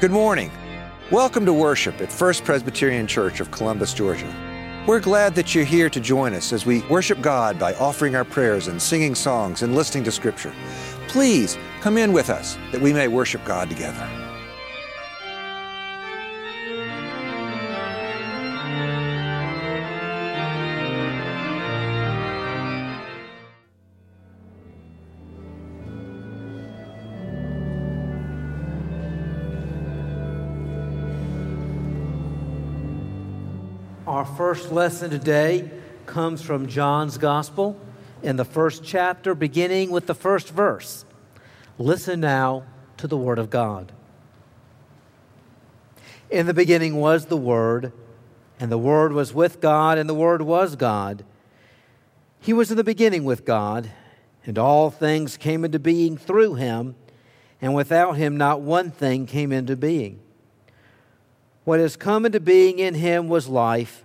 Good morning. Welcome to worship at First Presbyterian Church of Columbus, Georgia. We're glad that you're here to join us as we worship God by offering our prayers and singing songs and listening to Scripture. Please come in with us that we may worship God together. First lesson today comes from John's Gospel in the first chapter, beginning with the first verse. Listen now to the Word of God. In the beginning was the Word, and the Word was with God, and the Word was God. He was in the beginning with God, and all things came into being through him, and without him not one thing came into being. What has come into being in him was life,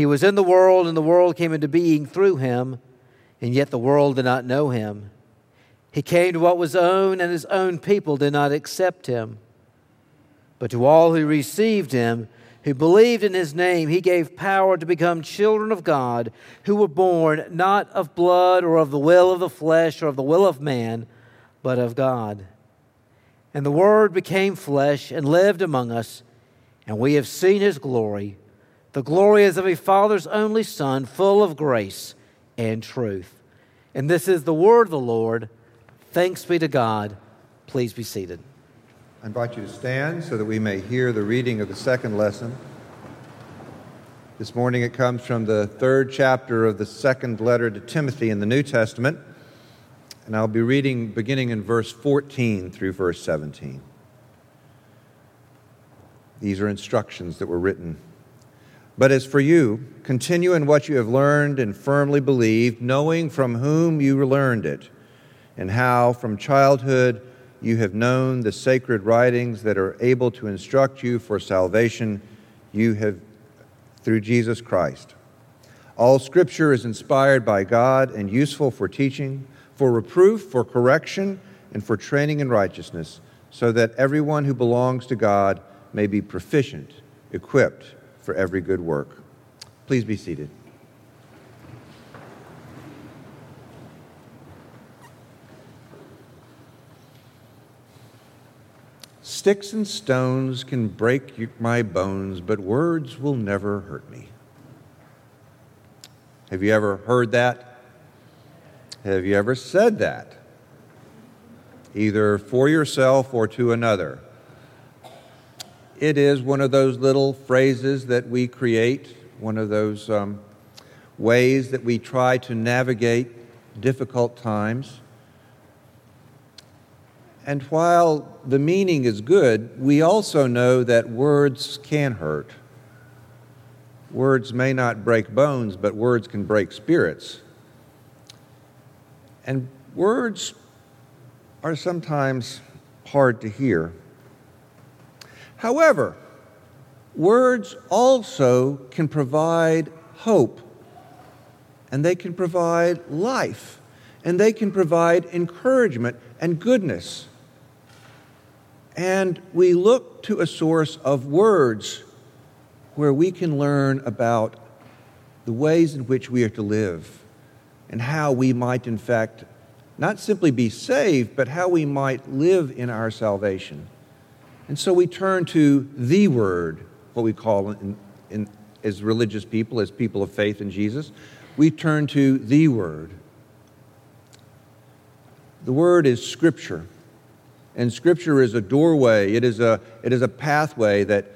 He was in the world, and the world came into being through him, and yet the world did not know him. He came to what was own, and his own people did not accept him. But to all who received him, who believed in his name, he gave power to become children of God, who were born not of blood or of the will of the flesh or of the will of man, but of God. And the Word became flesh and lived among us, and we have seen his glory the glory is of a Father's only Son, full of grace and truth. And this is the word of the Lord. Thanks be to God. Please be seated. I invite you to stand so that we may hear the reading of the second lesson. This morning it comes from the third chapter of the second letter to Timothy in the New Testament, and I'll be reading beginning in verse 14 through verse 17. These are instructions that were written but as for you, continue in what you have learned and firmly believed, knowing from whom you learned it, and how from childhood you have known the sacred writings that are able to instruct you for salvation you have through Jesus Christ. All scripture is inspired by God and useful for teaching, for reproof, for correction, and for training in righteousness, so that everyone who belongs to God may be proficient, equipped for every good work. Please be seated. Sticks and stones can break my bones, but words will never hurt me. Have you ever heard that? Have you ever said that? Either for yourself or to another it is one of those little phrases that we create, one of those um, ways that we try to navigate difficult times. And while the meaning is good, we also know that words can hurt. Words may not break bones, but words can break spirits. And words are sometimes hard to hear. However, words also can provide hope, and they can provide life, and they can provide encouragement and goodness. And we look to a source of words where we can learn about the ways in which we are to live and how we might, in fact, not simply be saved, but how we might live in our salvation. And so we turn to the Word, what we call in, in, as religious people, as people of faith in Jesus. We turn to the Word. The Word is Scripture. And Scripture is a doorway, it is a, it is a pathway that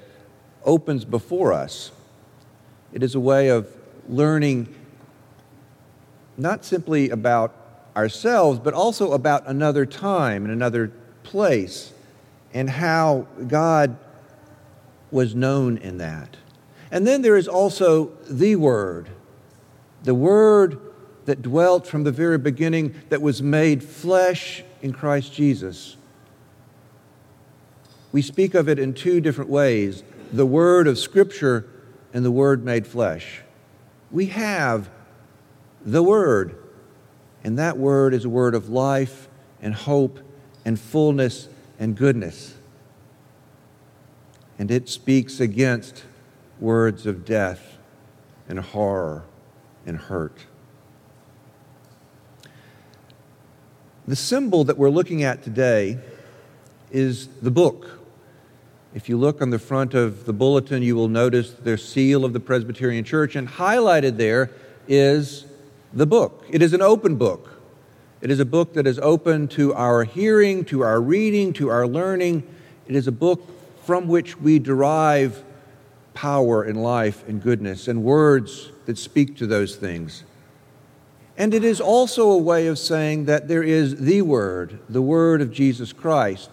opens before us. It is a way of learning not simply about ourselves, but also about another time and another place and how God was known in that. And then there is also the Word, the Word that dwelt from the very beginning, that was made flesh in Christ Jesus. We speak of it in two different ways the Word of Scripture and the Word made flesh. We have the Word, and that Word is a word of life and hope and fullness and goodness. And it speaks against words of death and horror and hurt. The symbol that we're looking at today is the book. If you look on the front of the bulletin, you will notice the seal of the Presbyterian Church, and highlighted there is the book. It is an open book. It is a book that is open to our hearing, to our reading, to our learning. It is a book from which we derive power and life and goodness and words that speak to those things. And it is also a way of saying that there is the Word, the Word of Jesus Christ,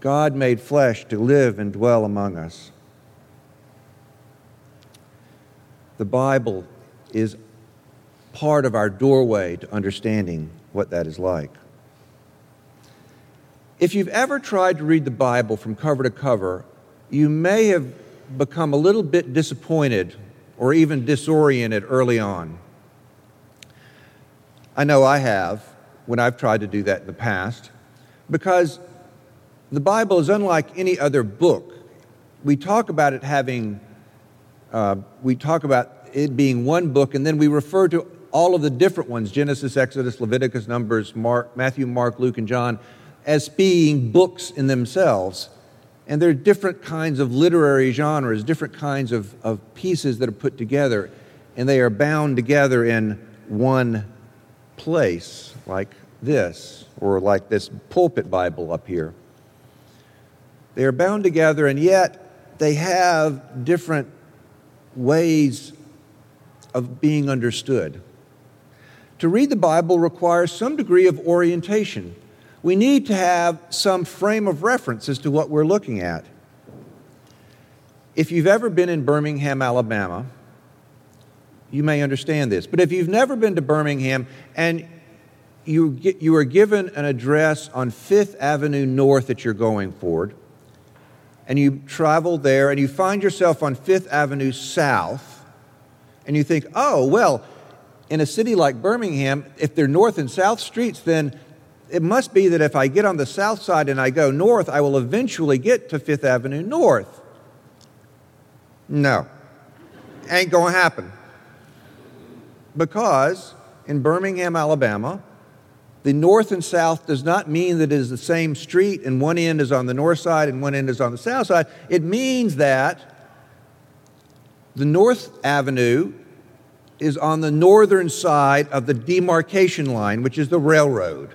God made flesh to live and dwell among us. The Bible is part of our doorway to understanding what that is like. If you've ever tried to read the Bible from cover to cover, you may have become a little bit disappointed or even disoriented early on. I know I have when I've tried to do that in the past because the Bible is unlike any other book. We talk about it having, uh, we talk about it being one book, and then we refer to all of the different ones Genesis, Exodus, Leviticus, Numbers, Mark, Matthew, Mark, Luke, and John as being books in themselves. And there are different kinds of literary genres, different kinds of, of pieces that are put together, and they are bound together in one place, like this, or like this pulpit Bible up here. They are bound together, and yet they have different ways of being understood. To read the Bible requires some degree of orientation we need to have some frame of reference as to what we're looking at. If you've ever been in Birmingham, Alabama, you may understand this. But if you've never been to Birmingham and you, get, you are given an address on Fifth Avenue North that you're going for, and you travel there and you find yourself on Fifth Avenue South, and you think, oh, well, in a city like Birmingham, if they're north and south streets, then it must be that if I get on the south side and I go north, I will eventually get to Fifth Avenue North. No, ain't gonna happen. Because in Birmingham, Alabama, the north and south does not mean that it is the same street and one end is on the north side and one end is on the south side. It means that the North Avenue is on the northern side of the demarcation line, which is the railroad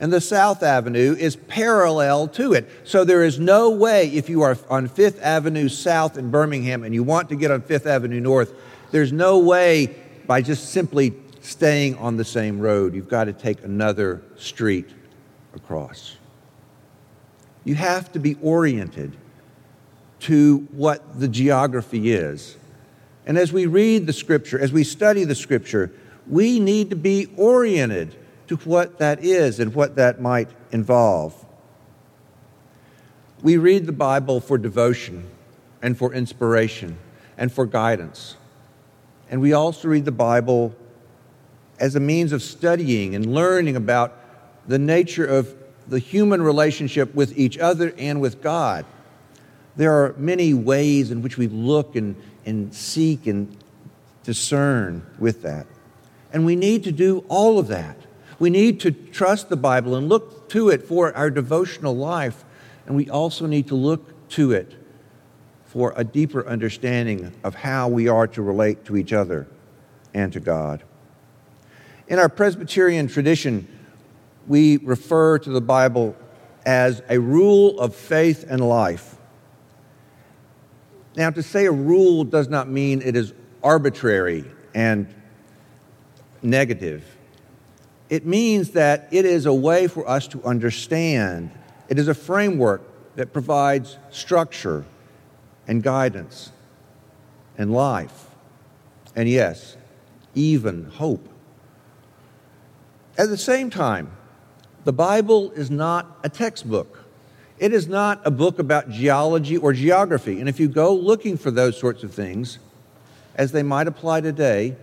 and the South Avenue is parallel to it. So there is no way, if you are on Fifth Avenue South in Birmingham and you want to get on Fifth Avenue North, there's no way by just simply staying on the same road. You've got to take another street across. You have to be oriented to what the geography is. And as we read the scripture, as we study the scripture, we need to be oriented to what that is and what that might involve. We read the Bible for devotion and for inspiration and for guidance. And we also read the Bible as a means of studying and learning about the nature of the human relationship with each other and with God. There are many ways in which we look and, and seek and discern with that. And we need to do all of that. We need to trust the Bible and look to it for our devotional life, and we also need to look to it for a deeper understanding of how we are to relate to each other and to God. In our Presbyterian tradition, we refer to the Bible as a rule of faith and life. Now, to say a rule does not mean it is arbitrary and negative. It means that it is a way for us to understand. It is a framework that provides structure and guidance. and life. And yes, even hope. At the same time, the Bible is not a textbook. It is not a book about geology or geography. And if you go looking for those sorts of things, as they might apply today,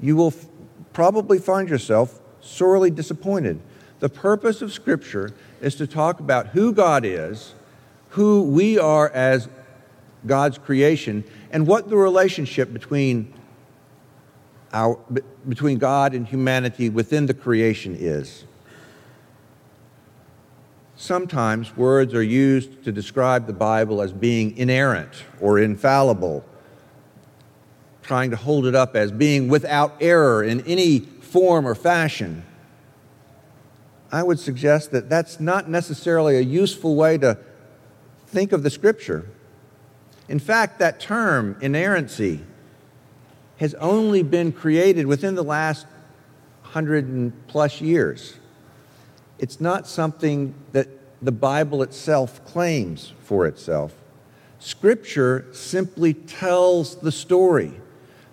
you will f- probably find yourself sorely disappointed. The purpose of Scripture is to talk about who God is, who we are as God's creation, and what the relationship between, our, between God and humanity within the creation is. Sometimes words are used to describe the Bible as being inerrant or infallible, trying to hold it up as being without error in any form or fashion. I would suggest that that's not necessarily a useful way to think of the Scripture. In fact, that term, inerrancy, has only been created within the last hundred plus years. It's not something that the Bible itself claims for itself. Scripture simply tells the story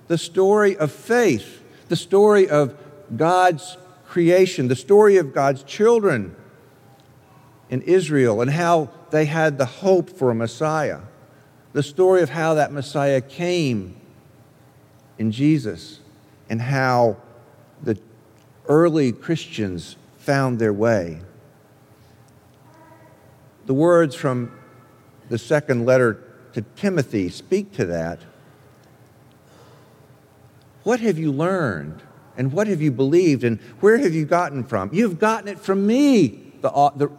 the story of faith, the story of God's creation, the story of God's children in Israel, and how they had the hope for a Messiah, the story of how that Messiah came in Jesus, and how the early Christians found their way. The words from the second letter to Timothy speak to that. What have you learned? And what have you believed? And where have you gotten from? You've gotten it from me, the, the,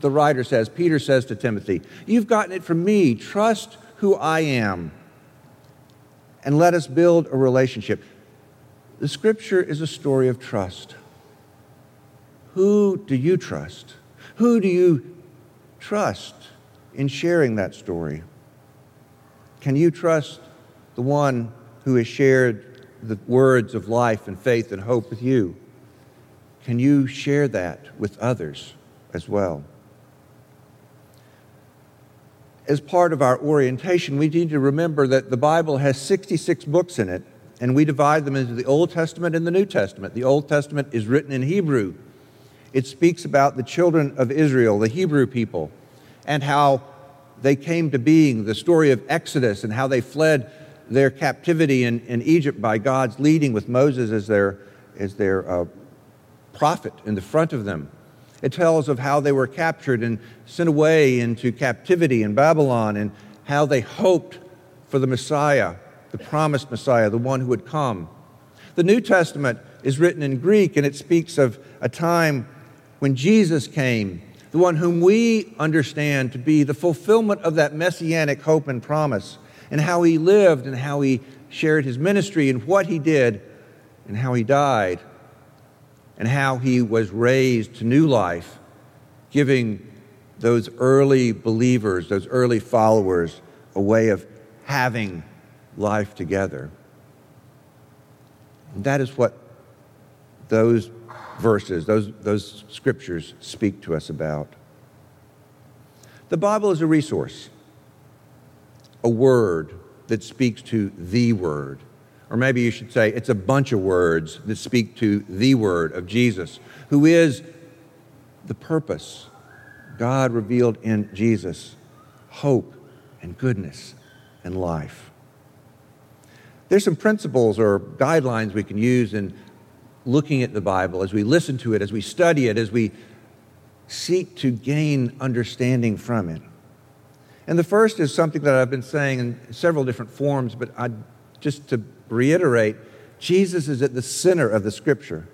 the writer says. Peter says to Timothy, You've gotten it from me. Trust who I am. And let us build a relationship. The scripture is a story of trust. Who do you trust? Who do you trust in sharing that story? Can you trust the one who has shared the words of life and faith and hope with you? Can you share that with others as well? As part of our orientation, we need to remember that the Bible has 66 books in it, and we divide them into the Old Testament and the New Testament. The Old Testament is written in Hebrew, it speaks about the children of Israel, the Hebrew people, and how they came to being, the story of Exodus, and how they fled their captivity in, in Egypt by God's leading with Moses as their, as their uh, prophet in the front of them. It tells of how they were captured and sent away into captivity in Babylon and how they hoped for the Messiah, the promised Messiah, the one who would come. The New Testament is written in Greek and it speaks of a time when Jesus came, the one whom we understand to be the fulfillment of that messianic hope and promise, and how he lived and how he shared his ministry and what he did and how he died and how he was raised to new life, giving those early believers, those early followers, a way of having life together. And that is what those verses, those, those scriptures speak to us about. The Bible is a resource, a word that speaks to the word. Or maybe you should say it's a bunch of words that speak to the word of Jesus, who is the purpose, God revealed in Jesus, hope and goodness and life. There's some principles or guidelines we can use in looking at the Bible, as we listen to it, as we study it, as we seek to gain understanding from it. And the first is something that I've been saying in several different forms, but I, just to reiterate, Jesus is at the center of the Scripture.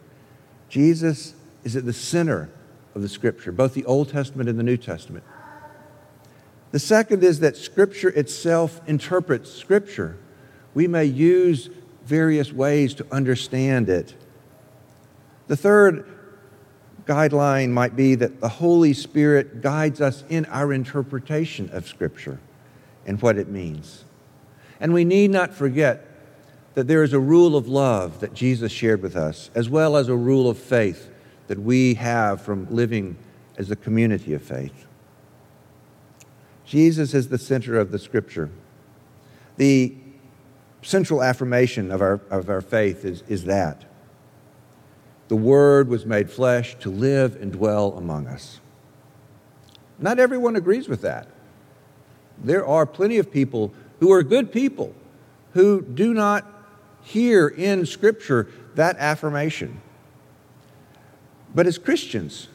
Jesus is at the center of the Scripture, both the Old Testament and the New Testament. The second is that Scripture itself interprets Scripture. We may use various ways to understand it. The third guideline might be that the Holy Spirit guides us in our interpretation of Scripture and what it means. And we need not forget that there is a rule of love that Jesus shared with us, as well as a rule of faith that we have from living as a community of faith. Jesus is the center of the Scripture. The central affirmation of our, of our faith is, is that. The Word was made flesh to live and dwell among us. Not everyone agrees with that. There are plenty of people who are good people who do not hear in Scripture that affirmation. But as Christians,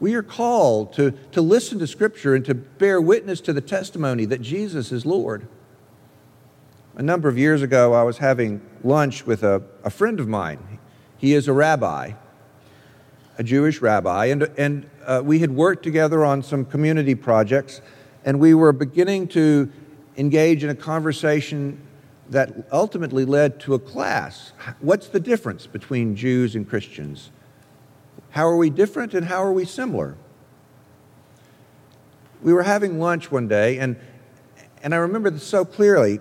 we are called to, to listen to Scripture and to bear witness to the testimony that Jesus is Lord. A number of years ago, I was having lunch with a, a friend of mine. He is a rabbi, a Jewish rabbi, and, and uh, we had worked together on some community projects, and we were beginning to engage in a conversation that ultimately led to a class. What's the difference between Jews and Christians? How are we different and how are we similar? We were having lunch one day, and, and I remember this so clearly.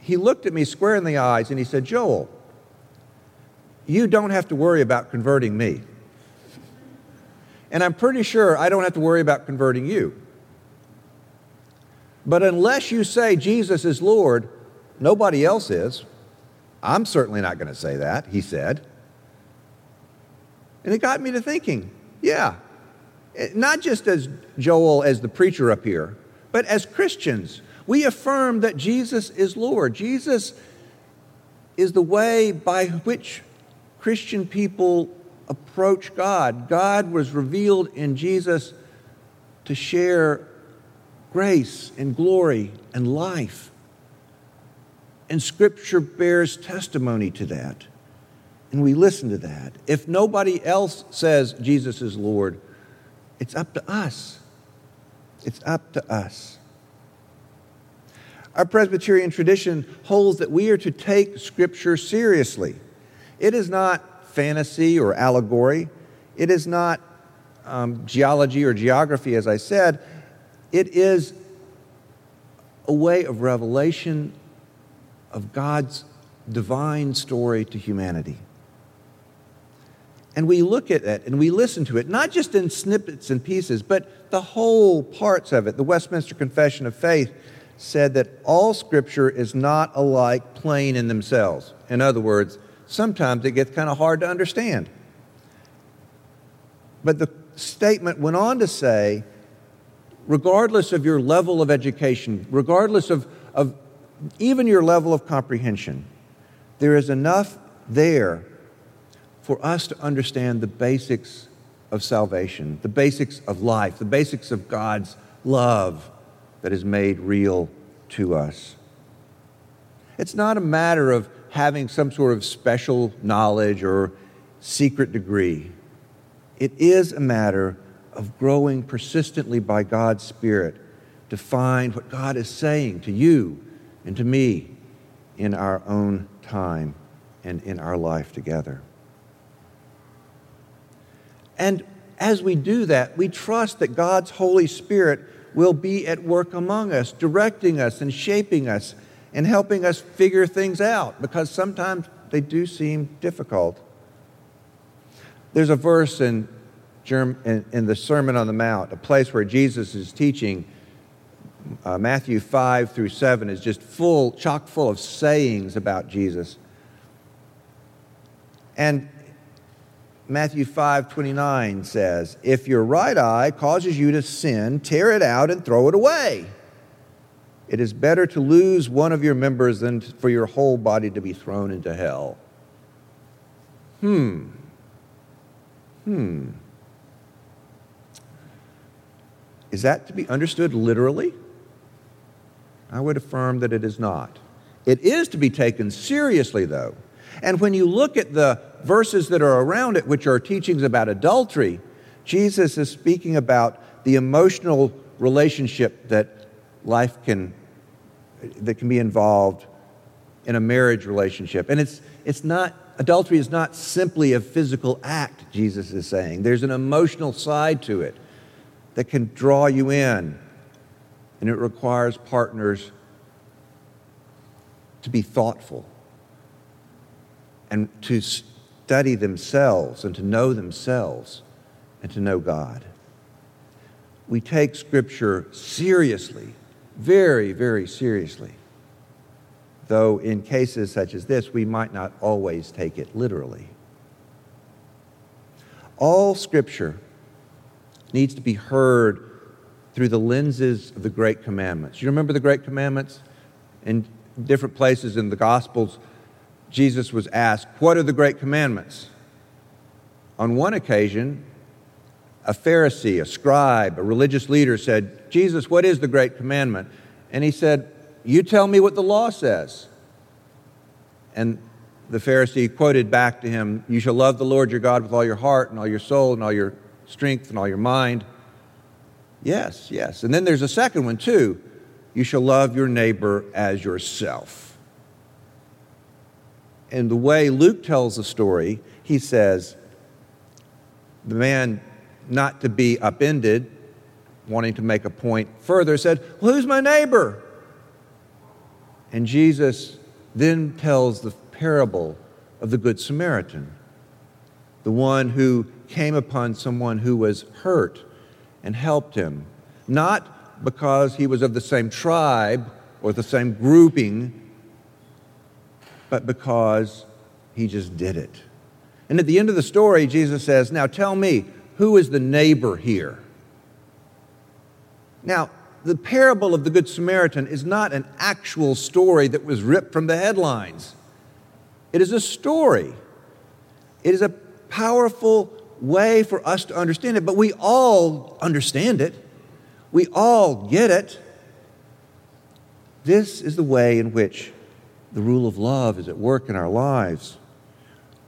He looked at me square in the eyes and he said, Joel, you don't have to worry about converting me. And I'm pretty sure I don't have to worry about converting you. But unless you say Jesus is Lord, nobody else is. I'm certainly not going to say that, he said. And it got me to thinking, yeah, eh, not just as Joel, as the preacher up here, but as Christians, we affirm that Jesus is Lord. Jesus is the way by which Christian people approach God. God was revealed in Jesus to share grace and glory and life. And Scripture bears testimony to that. And we listen to that. If nobody else says Jesus is Lord, it's up to us. It's up to us. Our Presbyterian tradition holds that we are to take Scripture seriously. It is not fantasy or allegory, it is not um, geology or geography, as I said. It is a way of revelation of God's divine story to humanity. And we look at it and we listen to it, not just in snippets and pieces, but the whole parts of it. The Westminster Confession of Faith said that all Scripture is not alike plain in themselves. In other words, sometimes it gets kind of hard to understand. But the statement went on to say, regardless of your level of education, regardless of, of even your level of comprehension, there is enough there for us to understand the basics of salvation, the basics of life, the basics of God's love that is made real to us. It's not a matter of having some sort of special knowledge or secret degree. It is a matter of growing persistently by God's Spirit to find what God is saying to you and to me in our own time and in our life together. And as we do that, we trust that God's Holy Spirit will be at work among us, directing us and shaping us and helping us figure things out because sometimes they do seem difficult. There's a verse in, in, the Sermon on the Mount, a place where Jesus is teaching. Uh, Matthew 5 through 7 is just full, chock full of sayings about Jesus. And Matthew 5 29 says, If your right eye causes you to sin, tear it out and throw it away. It is better to lose one of your members than for your whole body to be thrown into hell. Hmm. Hmm. Is that to be understood literally? I would affirm that it is not. It is to be taken seriously, though. And when you look at the verses that are around it, which are teachings about adultery, Jesus is speaking about the emotional relationship that life can, that can be involved in a marriage relationship. And it's, it's not, adultery is not simply a physical act, Jesus is saying. There's an emotional side to it that can draw you in, and it requires partners to be thoughtful and to study themselves and to know themselves and to know God. We take Scripture seriously, very, very seriously. though in cases such as this, we might not always take it literally. All Scripture needs to be heard through the lenses of the Great Commandments. You remember the Great Commandments? In different places in the Gospels, Jesus was asked, What are the Great Commandments? On one occasion, a Pharisee, a scribe, a religious leader said, Jesus, what is the Great Commandment? And he said, You tell me what the law says. And the Pharisee quoted back to him, You shall love the Lord your God with all your heart and all your soul and all your strength and all your mind. Yes, yes. And then there's a second one too. You shall love your neighbor as yourself. And the way Luke tells the story, he says, the man, not to be upended, wanting to make a point further, said, Well, who's my neighbor? And Jesus then tells the parable of the Good Samaritan, the one who came upon someone who was hurt and helped him, not because he was of the same tribe or the same grouping, but because he just did it. And at the end of the story, Jesus says, Now tell me, who is the neighbor here? Now, the parable of the Good Samaritan is not an actual story that was ripped from the headlines. It is a story. It is a powerful way for us to understand it, but we all understand it. We all get it. This is the way in which the rule of love is at work in our lives.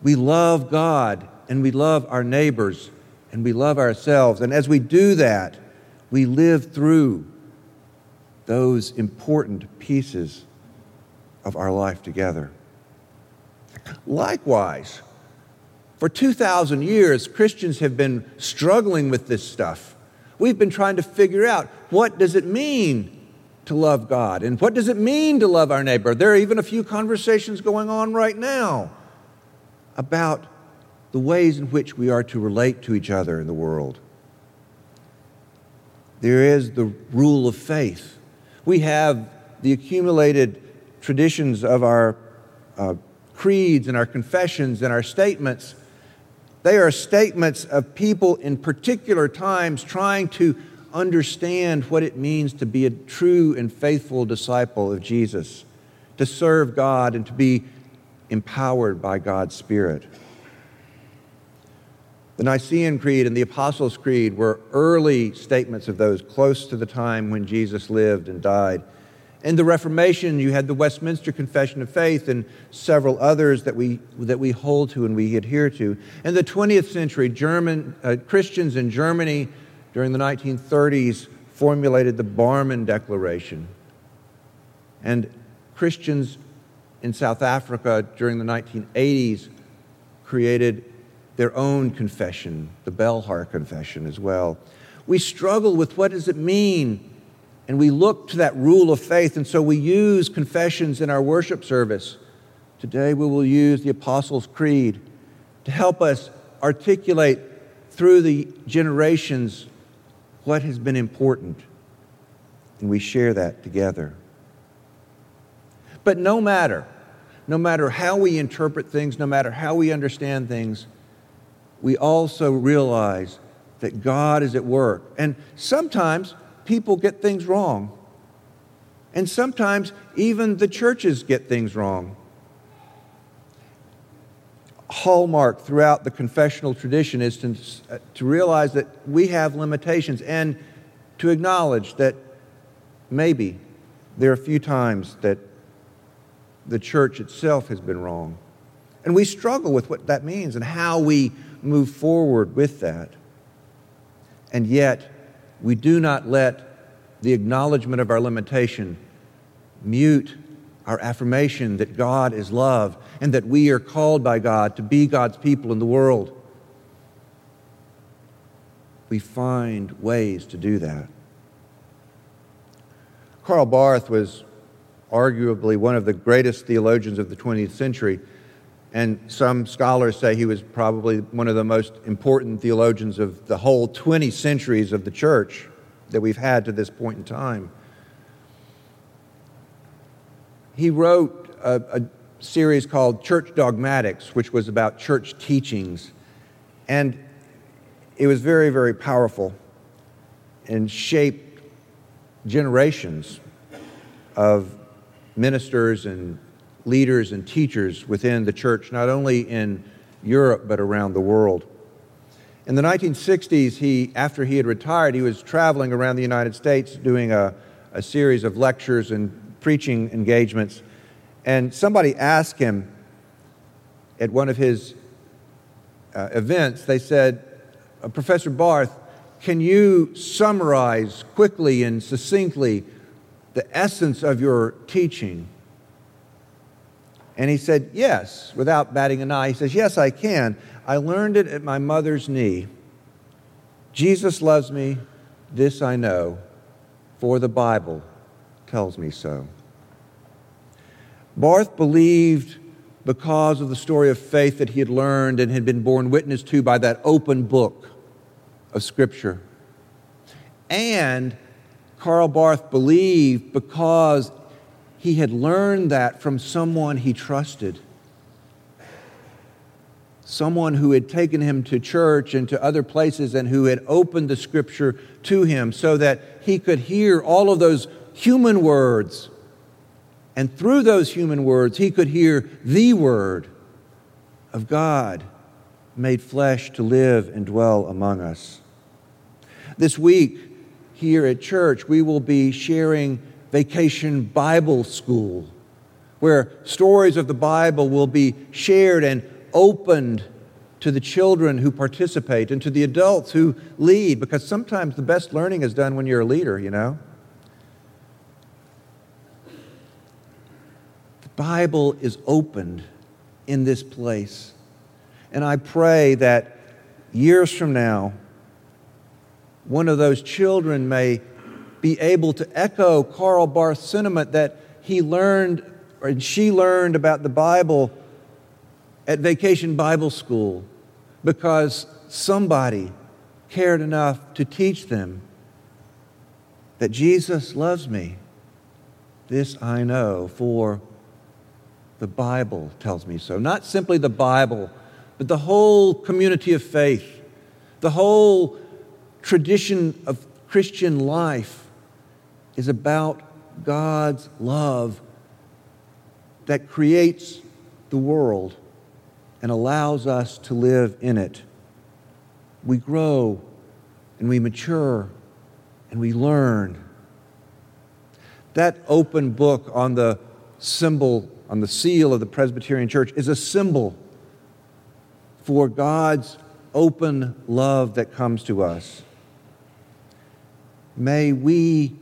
We love God and we love our neighbors and we love ourselves. And as we do that, we live through those important pieces of our life together. Likewise, for 2,000 years, Christians have been struggling with this stuff. We've been trying to figure out what does it mean to love God and what does it mean to love our neighbor. There are even a few conversations going on right now about the ways in which we are to relate to each other in the world. There is the rule of faith. We have the accumulated traditions of our uh, creeds and our confessions and our statements. They are statements of people in particular times trying to understand what it means to be a true and faithful disciple of Jesus, to serve God and to be empowered by God's Spirit. The Nicene Creed and the Apostles' Creed were early statements of those close to the time when Jesus lived and died. In the Reformation, you had the Westminster Confession of Faith and several others that we, that we hold to and we adhere to. In the 20th century, German, uh, Christians in Germany during the 1930s formulated the Barmen Declaration. And Christians in South Africa during the 1980s created their own confession, the Belhar Confession as well. We struggle with what does it mean and we look to that rule of faith, and so we use confessions in our worship service. Today we will use the Apostles' Creed to help us articulate through the generations what has been important, and we share that together. But no matter, no matter how we interpret things, no matter how we understand things, we also realize that God is at work. And sometimes people get things wrong. And sometimes even the churches get things wrong. Hallmark throughout the confessional tradition is to, to realize that we have limitations and to acknowledge that maybe there are a few times that the church itself has been wrong. And we struggle with what that means and how we move forward with that. And yet, we do not let the acknowledgement of our limitation mute our affirmation that God is love and that we are called by God to be God's people in the world. We find ways to do that. Karl Barth was arguably one of the greatest theologians of the 20th century. And some scholars say he was probably one of the most important theologians of the whole 20 centuries of the church that we've had to this point in time. He wrote a, a series called Church Dogmatics, which was about church teachings. And it was very, very powerful and shaped generations of ministers and leaders and teachers within the church, not only in Europe but around the world. In the 1960s, he, after he had retired, he was traveling around the United States doing a, a series of lectures and preaching engagements. And somebody asked him at one of his uh, events, they said, uh, Professor Barth, can you summarize quickly and succinctly the essence of your teaching? And he said, Yes, without batting an eye. He says, Yes, I can. I learned it at my mother's knee. Jesus loves me, this I know, for the Bible tells me so. Barth believed because of the story of faith that he had learned and had been borne witness to by that open book of Scripture. And Karl Barth believed because he had learned that from someone he trusted. Someone who had taken him to church and to other places and who had opened the scripture to him so that he could hear all of those human words. And through those human words, he could hear the word of God made flesh to live and dwell among us. This week, here at church, we will be sharing Vacation Bible School, where stories of the Bible will be shared and opened to the children who participate and to the adults who lead, because sometimes the best learning is done when you're a leader, you know? The Bible is opened in this place. And I pray that years from now, one of those children may be able to echo Karl Barth's sentiment that he learned or she learned about the Bible at Vacation Bible School because somebody cared enough to teach them that Jesus loves me. This I know, for the Bible tells me so. Not simply the Bible, but the whole community of faith, the whole tradition of Christian life is about God's love that creates the world and allows us to live in it. We grow and we mature and we learn. That open book on the symbol, on the seal of the Presbyterian Church, is a symbol for God's open love that comes to us. May we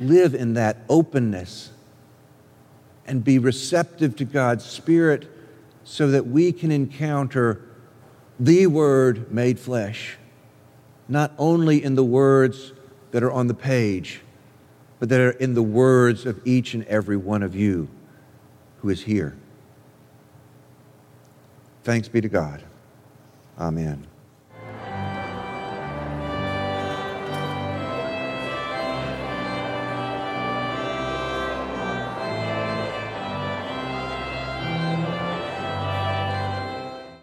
live in that openness and be receptive to God's Spirit so that we can encounter the Word made flesh, not only in the words that are on the page, but that are in the words of each and every one of you who is here. Thanks be to God. Amen.